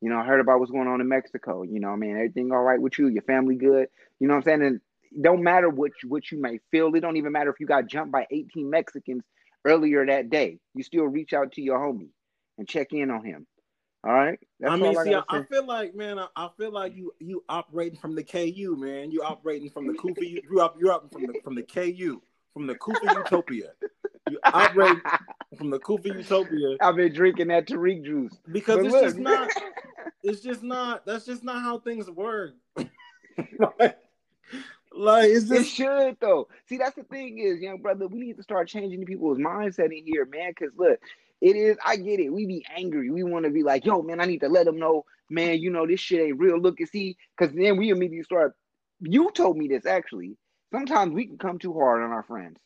you know, I heard about what's going on in Mexico. You know, man, everything all right with you? Your family good? You know what I'm saying? And don't matter what you, what you may feel. It don't even matter if you got jumped by 18 Mexicans earlier that day. You still reach out to your homie and check in on him. All right. That's I mean, all see, I, I feel like, man, I, I feel like you you operating from the KU, man. You operating from the Kufa. You you up you're up from the from the KU, from the Kufa Utopia. You operate from the Kufa Utopia I've been drinking that Tariq juice. because But it's look, just not. It's just not. That's just not how things work. like, like, it's It should though. See, that's the thing is, young brother, we need to start changing people's mindset in here, man. Cause look, it is. I get it. We be angry. We want to be like, yo, man, I need to let them know, man. You know this shit ain't real. Look and see, cause then we immediately start. You told me this actually. Sometimes we can come too hard on our friends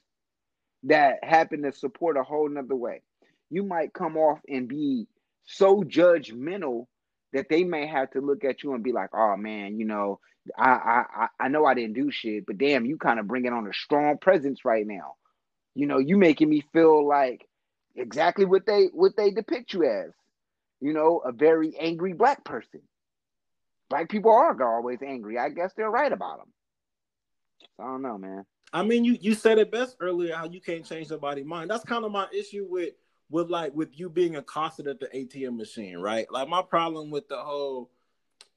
that happen to support a whole nother way. You might come off and be so judgmental that they may have to look at you and be like, oh man, you know, I I I- know I didn't do shit, but damn, you kind of bringing on a strong presence right now. You know, you making me feel like exactly what they what they depict you as. You know, a very angry black person. Black people are always angry. I guess they're right about them. I don't know, man. I mean, you you said it best earlier how you can't change somebody's mind. That's kind of my issue with with like with you being accosted at the ATM machine, right? Like my problem with the whole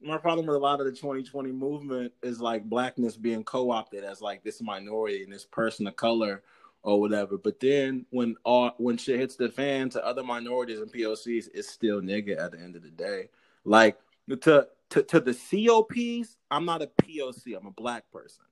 my problem with a lot of the 2020 movement is like blackness being co-opted as like this minority and this person of color or whatever. But then when all when shit hits the fan to other minorities and POCs, it's still nigga at the end of the day. Like to to to the COPs, I'm not a POC. I'm a black person.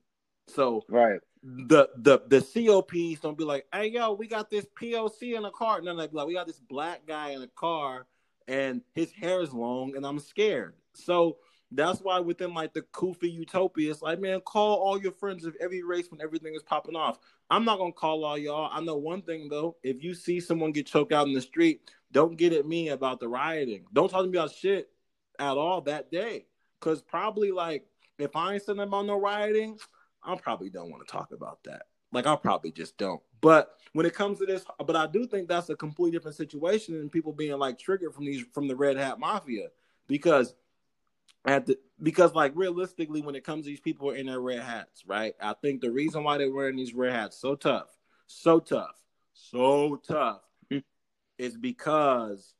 So Right. the the the COPs don't be like, hey yo, we got this POC in a car. And then they like, we got this black guy in a car and his hair is long and I'm scared. So that's why within like the Kufi utopia, it's like, man, call all your friends of every race when everything is popping off. I'm not gonna call all y'all. I know one thing though, if you see someone get choked out in the street, don't get at me about the rioting. Don't talk to me about shit at all that day. Cause probably like if I ain't saying about no rioting, I probably don't want to talk about that. Like I probably just don't. But when it comes to this, but I do think that's a completely different situation and people being like triggered from these from the red hat mafia because at the because like realistically when it comes to these people in their red hats, right? I think the reason why they're wearing these red hats so tough, so tough, so tough Mm. is because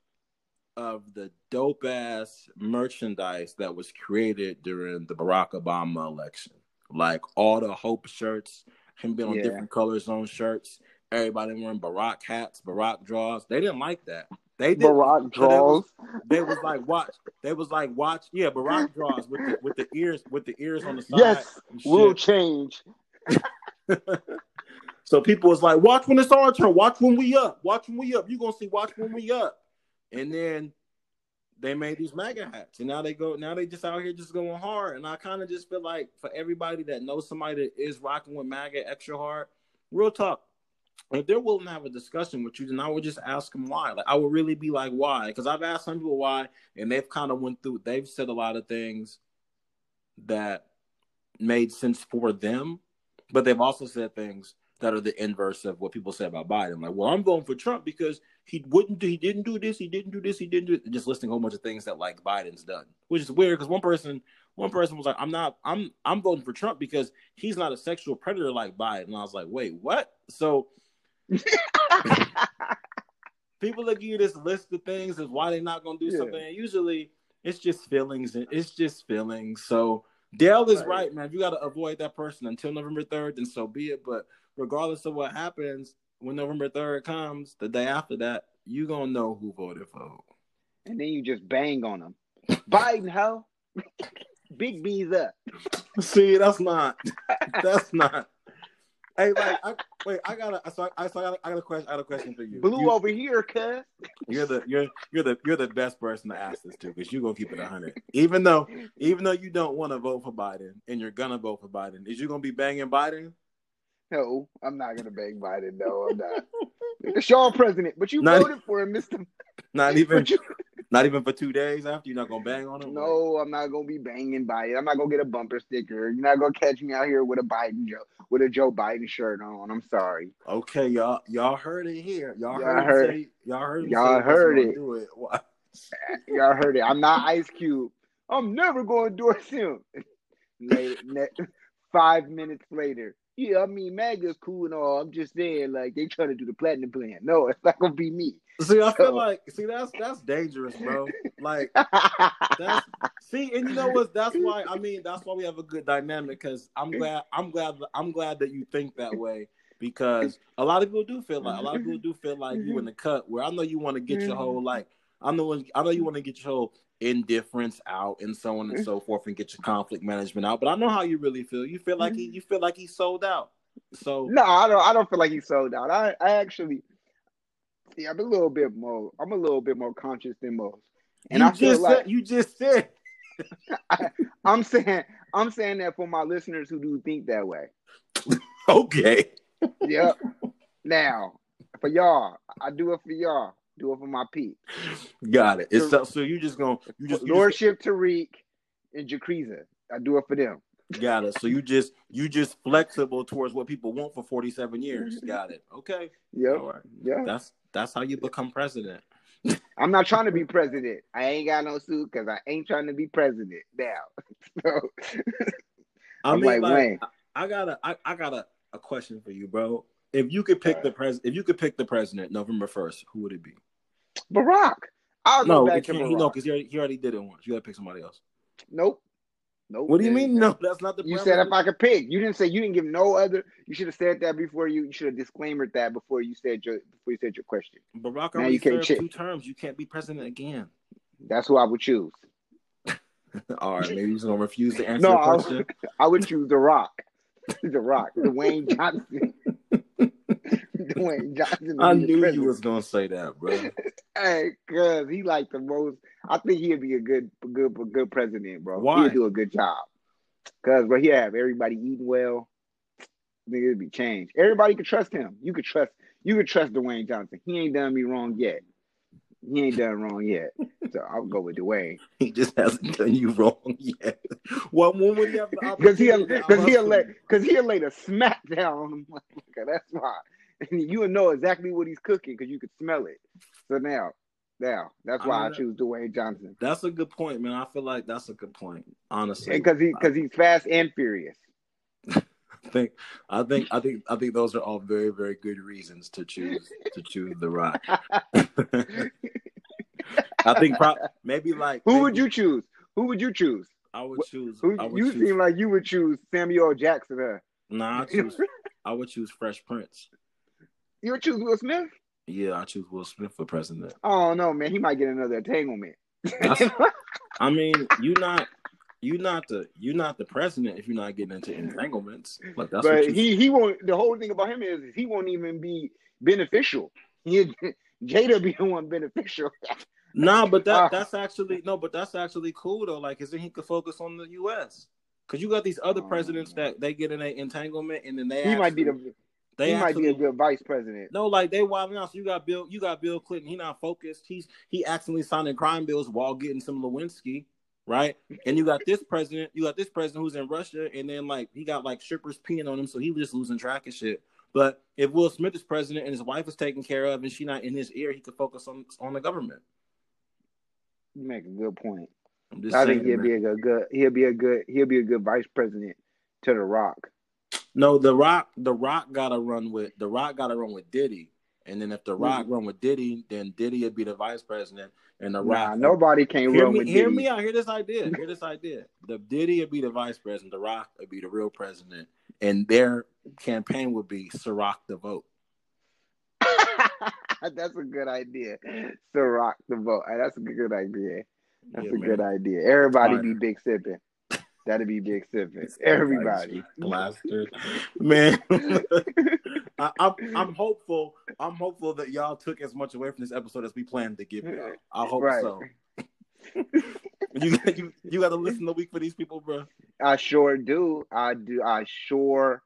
of the dope ass merchandise that was created during the Barack Obama election. Like all the Hope shirts, him being on Yeah. different colors on shirts, everybody wearing Barack hats, Barack draws. They didn't like that. They did. Barack So that was- draws. They was like watch. They was like watch. Yeah, Barack draws with the with the ears with the ears on the side. Yes, will change. So people was like, watch when it's our turn. Watch when we up. Watch when we up. You gonna see. Watch when we up. And then they made these MAGA hats, and now they go. Now they just out here just going hard. And I kind of just feel like for everybody that knows somebody that is rocking with MAGA extra hard, real talk. If they're willing to have a discussion with you, then I would just ask them why. Like I would really be like, why? Because I've asked some people why, and they've kind of went through. They've said a lot of things that made sense for them, but they've also said things that are the inverse of what people say about Biden. Like, well, I'm voting for Trump because he wouldn't do, he didn't do this, he didn't do this, he didn't do it. Just listing a whole bunch of things that like Biden's done, which is weird because one person, one person was like, I'm not, I'm, I'm voting for Trump because he's not a sexual predator like Biden. And I was like, wait, what? So people that give you this list of things is why they're not gonna do Yeah. something. And usually it's just feelings and it's just feelings. So Dale is Right. right, man. If you gotta avoid that person until November third, then so be it. But regardless of what happens, when November third comes, the day after that, you gonna know who voted for who. and then you just bang on them. Biden, ho. Big B's up. See, that's not that's not Hey, like, I, wait, I got a, so I, so I got, a, I got a question. I got a question for you. Blue You- over here, cuz. You're the you're you're the you're the best person to ask this to because you're gonna keep it hundred. Even though even though you don't want to vote for Biden and you're gonna vote for Biden, is you gonna be banging Biden? No, I'm not gonna bang Biden. No, I'm not. It's your president, but you Not- voted for him, Mister. Not even you, not even for two days after you're not gonna bang on him. no, I'm not gonna be banging Biden. I'm not gonna get a bumper sticker. You're not gonna catch me out here with a Biden Joe with a Joe Biden shirt on. I'm sorry. Okay, y'all y'all heard it here. Y'all, Y'all heard, heard- say, y'all heard y'all heard it. It. Y'all heard it. I'm not Ice Cube. I'm never gonna endorse him. Later, ne- five minutes later. Yeah, I mean MAGA's cool and all. I'm just saying, like they trying to do the platinum plan. No, it's not gonna be me. See, I feel like see that's that's dangerous, bro. Like that's see, and you know what? That's why I mean that's why we have a good dynamic because I'm glad I'm glad I'm glad that you think that way because a lot of people do feel like a lot of people do feel like you in the cut where I know you want to get your mm-hmm. whole like I know I know you want to get your whole indifference out and so on and mm-hmm. so forth and get your conflict management out, but I know how you really feel. You feel like he mm-hmm. you feel like he sold out. So no, I don't. I don't feel like he sold out. I, I actually, see, I'm a little bit more. I'm a little bit more conscious than most. And I feel just like said you just said I, I'm saying, I'm saying that for my listeners who do think that way. okay. Yep. now, for y'all, I do it for y'all. Do it for my peeps. Got it. It's so, so you just gonna you just you just- Lordship Tariq and Jacreza. I do it for them. Got it. So you just you just flexible towards what people want for 47 years. Mm-hmm. Got it. Okay. Yep. All right. Yeah. That's that's how you become president. I'm not trying to be president. I ain't got no suit because I ain't trying to be president now. so I I'm mean, like, like, Wayne. I, I got a I, I got a, a question for you, bro. If you could pick uh. the pres if you could pick the president November 1st, who would it be? Barack. I'll No, go back to Barack. no, because he already, he already did it once. You gotta pick somebody else. Nope. Nope. What do you mean? No, that's not the You said if I could pick. You didn't say you didn't give no other. You should have said that before you. You should have disclaimed that before you said your before you said your question. Barack Now you can't served two terms. You can't be president again. That's who I would choose. All right, maybe he's gonna refuse to answer No, the I, question. I would choose The Rock. the Rock, Dwayne Johnson. Dwayne Johnson. I knew you was gonna say that, bro. hey, cause he like the most. I think he'd be a good, good, good president, bro. Why? He'd do a good job. Cause bro, he have everybody eating well. Nigga, it'd be changed. Everybody could trust him. You could trust. You could trust Dwayne Johnson. He ain't done me wrong yet. He ain't done wrong yet. So I'll go with Dwayne. He just hasn't done you wrong yet. Well, when would he have the Because he'll, opportunity? because he'll I'll lay, because he'll lay the smack down on him. motherfucker. That's why. And you would know exactly what he's cooking because you could smell it. So now, now that's why I, mean, choose Dwayne Johnson. That's a good point, man. I feel like that's a good point, honestly. Because he, because he's fast and furious. I think, I think, I think, I think those are all very, very good reasons to choose to choose the Rock. I think pro- maybe like Who maybe would you choose? Who would you choose? I would choose. Who I would you choose. seem like you would choose Samuel Jackson. Huh? nah, I choose. I would choose Fresh Prince. You would choose Will Smith? Yeah, I choose Will Smith for president. Oh no, man, he might get another entanglement. I mean, you not. You not the you not the president if you're not getting into entanglements. Like that's but he he won't. The whole thing about him is, is he won't even be beneficial. He, Jada be the one beneficial. Nah, but that Ah. that's actually no, but that's actually cool though. Like, is then he could focus on the U.S. Because you got these other Oh, presidents that they get in an entanglement and then they he might be the they he might be a good vice president. no like they wilding out. So you got Bill, you got Bill Clinton. He not focused. He's he accidentally signing crime bills while getting some Lewinsky, right? And you got this president, you got this president who's in Russia, and then like he got like strippers peeing on him, so he was just losing track of shit. But if Will Smith is president and his wife is taken care of and she not in his ear, he could focus on on the government. You make a good point. I saying, think he'll man. be a good, good. He'll be a good. He'll be a good vice president to the Rock. No, the Rock, the Rock got to run with the Rock got to run with Diddy, and then if the mm-hmm. Rock run with Diddy, then Diddy would be the vice president, and the Nah, Rock. nobody can hear run me, with hear Diddy. me out. Hear this idea. Hear this idea. The Diddy would be the vice president. The Rock would be the real president, and their campaign would be Ciroc the vote. That's a good idea. So rock the vote. That's a good idea. That's Yeah, a man. good idea. Everybody be big sipping. That'd be big sipping. Everybody. Blaster. Man, I, I'm I'm hopeful. I'm hopeful that y'all took as much away from this episode as we planned to give y'all. I hope Right. so. you, you you got to listen the week for these people, bro. I sure do. I do. I sure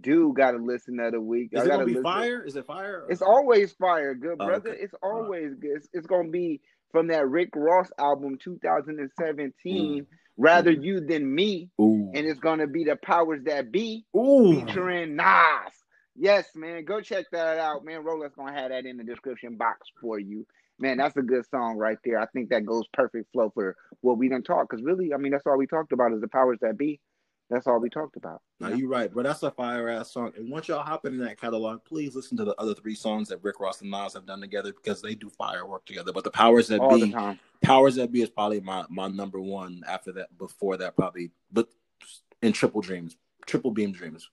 do. Got to listen to the week. Is I it gonna be listen. fire? Is it fire? It's always fire, good Oh, brother. okay. It's always good. It's, it's gonna be from that Rick Ross album, 2017. Mm. Rather you than me, Ooh. and it's gonna be the powers that be. Ooh. featuring Nas. Yes, man. Go check that out, man. Rolex gonna have that in the description box for you. Man, that's a good song right there. I think that goes perfect flow for what we done talk. Cause really, I mean, that's all we talked about is the powers that be. That's all we talked about. Now you're right, but that's a fire ass song. And once y'all hop in that catalog, please listen to the other three songs that Rick Ross and Nas have done together because they do firework together. But the powers that All be, powers that be is probably my my number one. After that, before that, probably, but in Triple Dreams, Triple Beam Dreams,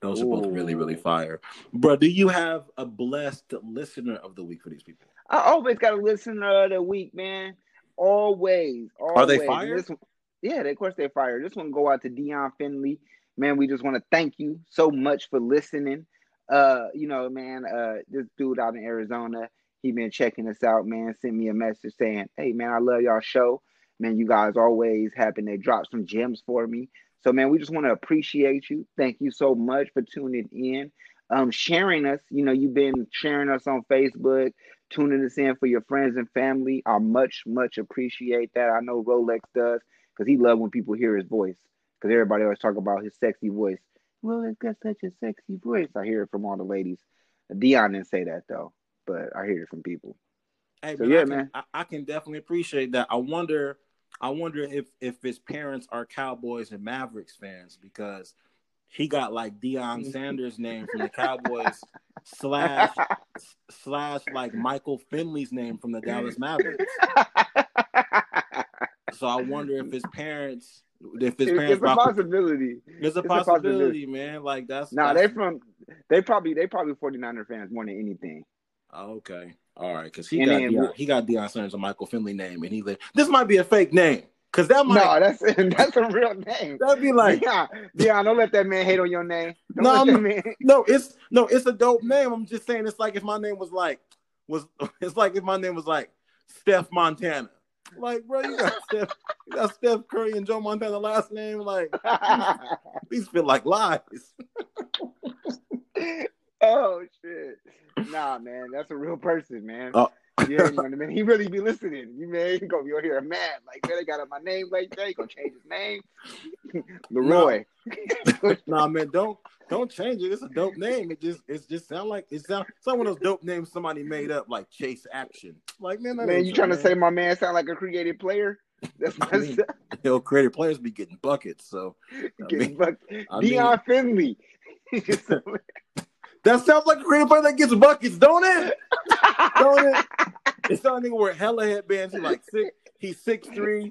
those are both really really fire. Bro, do you have a blessed listener of the week for these people? I always got a listener of the week, man. Always. always. Are they fire? One, yeah, of course they're fire. This one go out to Dion Finley. Man, we just want to thank you so much for listening. Uh, you know, man, uh, this dude out in Arizona, he been checking us out, man. Sent me a message saying, Hey man, I love y'all show. Man, you guys always happen to drop some gems for me. So man, we just want to appreciate you. Thank you so much for tuning in. Um, sharing us, you know, you've been sharing us on Facebook, tuning us in for your friends and family. I much, much appreciate that. I know Rolex does because he loved when people hear his voice. Because everybody always talk about his sexy voice. Well, it's got such a sexy voice. I hear it from all the ladies. Dion didn't say that though, but I hear it from people. Hey, So, man, yeah, I can, man. I, I can definitely appreciate that. I wonder, I wonder if if his parents are Cowboys and Mavericks fans because he got like Deion mm. Sanders' name from the Cowboys slash slash like Michael Finley's name from the Dallas Mavericks. So I wonder if his parents, if his parents, it's a possibility. there's a it's a possibility, man. Like that's Nah, that's, they from they probably they probably 49er fans more than anything. Okay, all right, because he And got then Deion, he got Deion Sanders a Michael Finley name, and he like this might be a fake name. Cause that might No, that's that's a real name. that'd be like yeah, Dion, don't let that man hate on your name. Don't No, man. no, it's no, it's a dope name. I'm just saying it's like if my name was like was it's like if my name was like Steph Montana. Like, bro, you got Steph, you got Steph Curry and Joe Montana last name. Like, these feel like lies. oh shit. Nah, man, that's a real person, man. Oh. Yeah, you know what I mean. He really be listening. You man, he gonna be over here mad. Like, man, they got my name like that. He gonna change his name. Leroy. nah, man, don't don't change it. It's a dope name. It just it's just sound like it sound some of those dope names somebody made up, like Chase Action. Like, man, Man, you trying to say my man sound like a creative player? That's I my mean, Hell, creative players be getting buckets. So I getting mean, I mean- Dion Finley. That sounds like a creative player that gets buckets, don't it? Don't it? It's not something where hella headbands. He's like six. He's six three.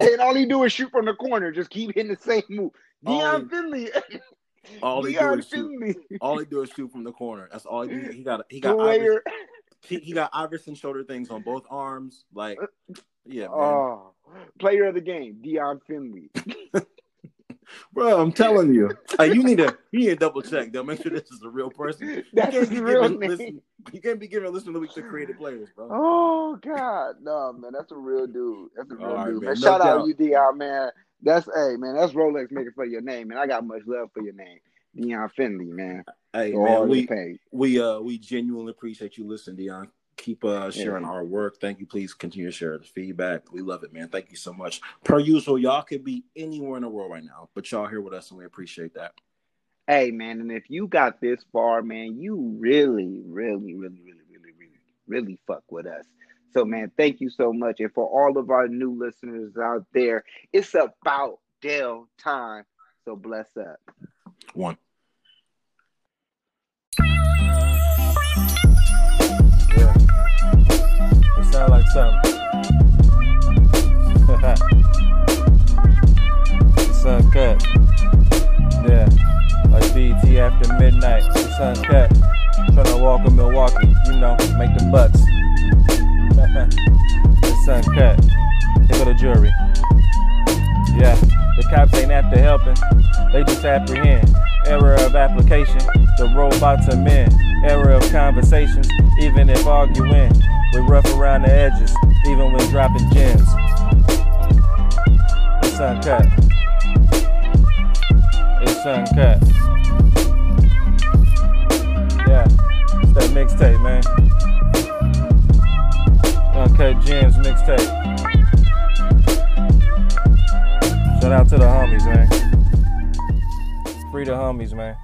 and all he do is shoot from the corner. Just keep hitting the same move. He- Finley. All he do is shoot. Finley. All he do is shoot from the corner. That's all he do. He got he got Iverson, he, he got Iverson shoulder things on both arms. Like, yeah, man. Oh, player of the game, Dion Finley. Bro, I'm telling you, Hey, you need to you need to double check though. Make sure this is a real person. You That's can't his be real giving name. listen, You can't be giving listen to week to creative players, bro. Oh God, no man, that's a real dude. That's a real All right, dude, man. man. No Shout out doubt. you, Dion, man. That's hey man, that's Rolex making for your name, man. I got much love for your name, Dion Finley, man. Hey For all man, we we uh we genuinely appreciate you listening, Dion. Keep uh sharing our work. Thank you. Please continue to share the feedback. We love it, man. Thank you so much. Per usual, y'all could be anywhere in the world right now, but y'all here with us, and we appreciate that. Hey man, and if you got this far, man, you really, really, really, really, really, really, really fuck with us. So man, thank you so much. And for all of our new listeners out there, it's about Dell time. So bless up. One. It sound like something. sun cut. Yeah. Like BT after midnight. The sun cut. Tryna walk in Milwaukee, you know, make the butts. the sun cut. Here go the jury. Yeah, the cops ain't after helping, they just apprehend. Error of application, the robots are men. Error of conversations, even if arguing. We rough around the edges, even when dropping gems. It's uncut. It's uncut. Yeah, it's that mixtape, man. Uncut Gems mixtape. Shout out to the homies, man. Free the homies, man.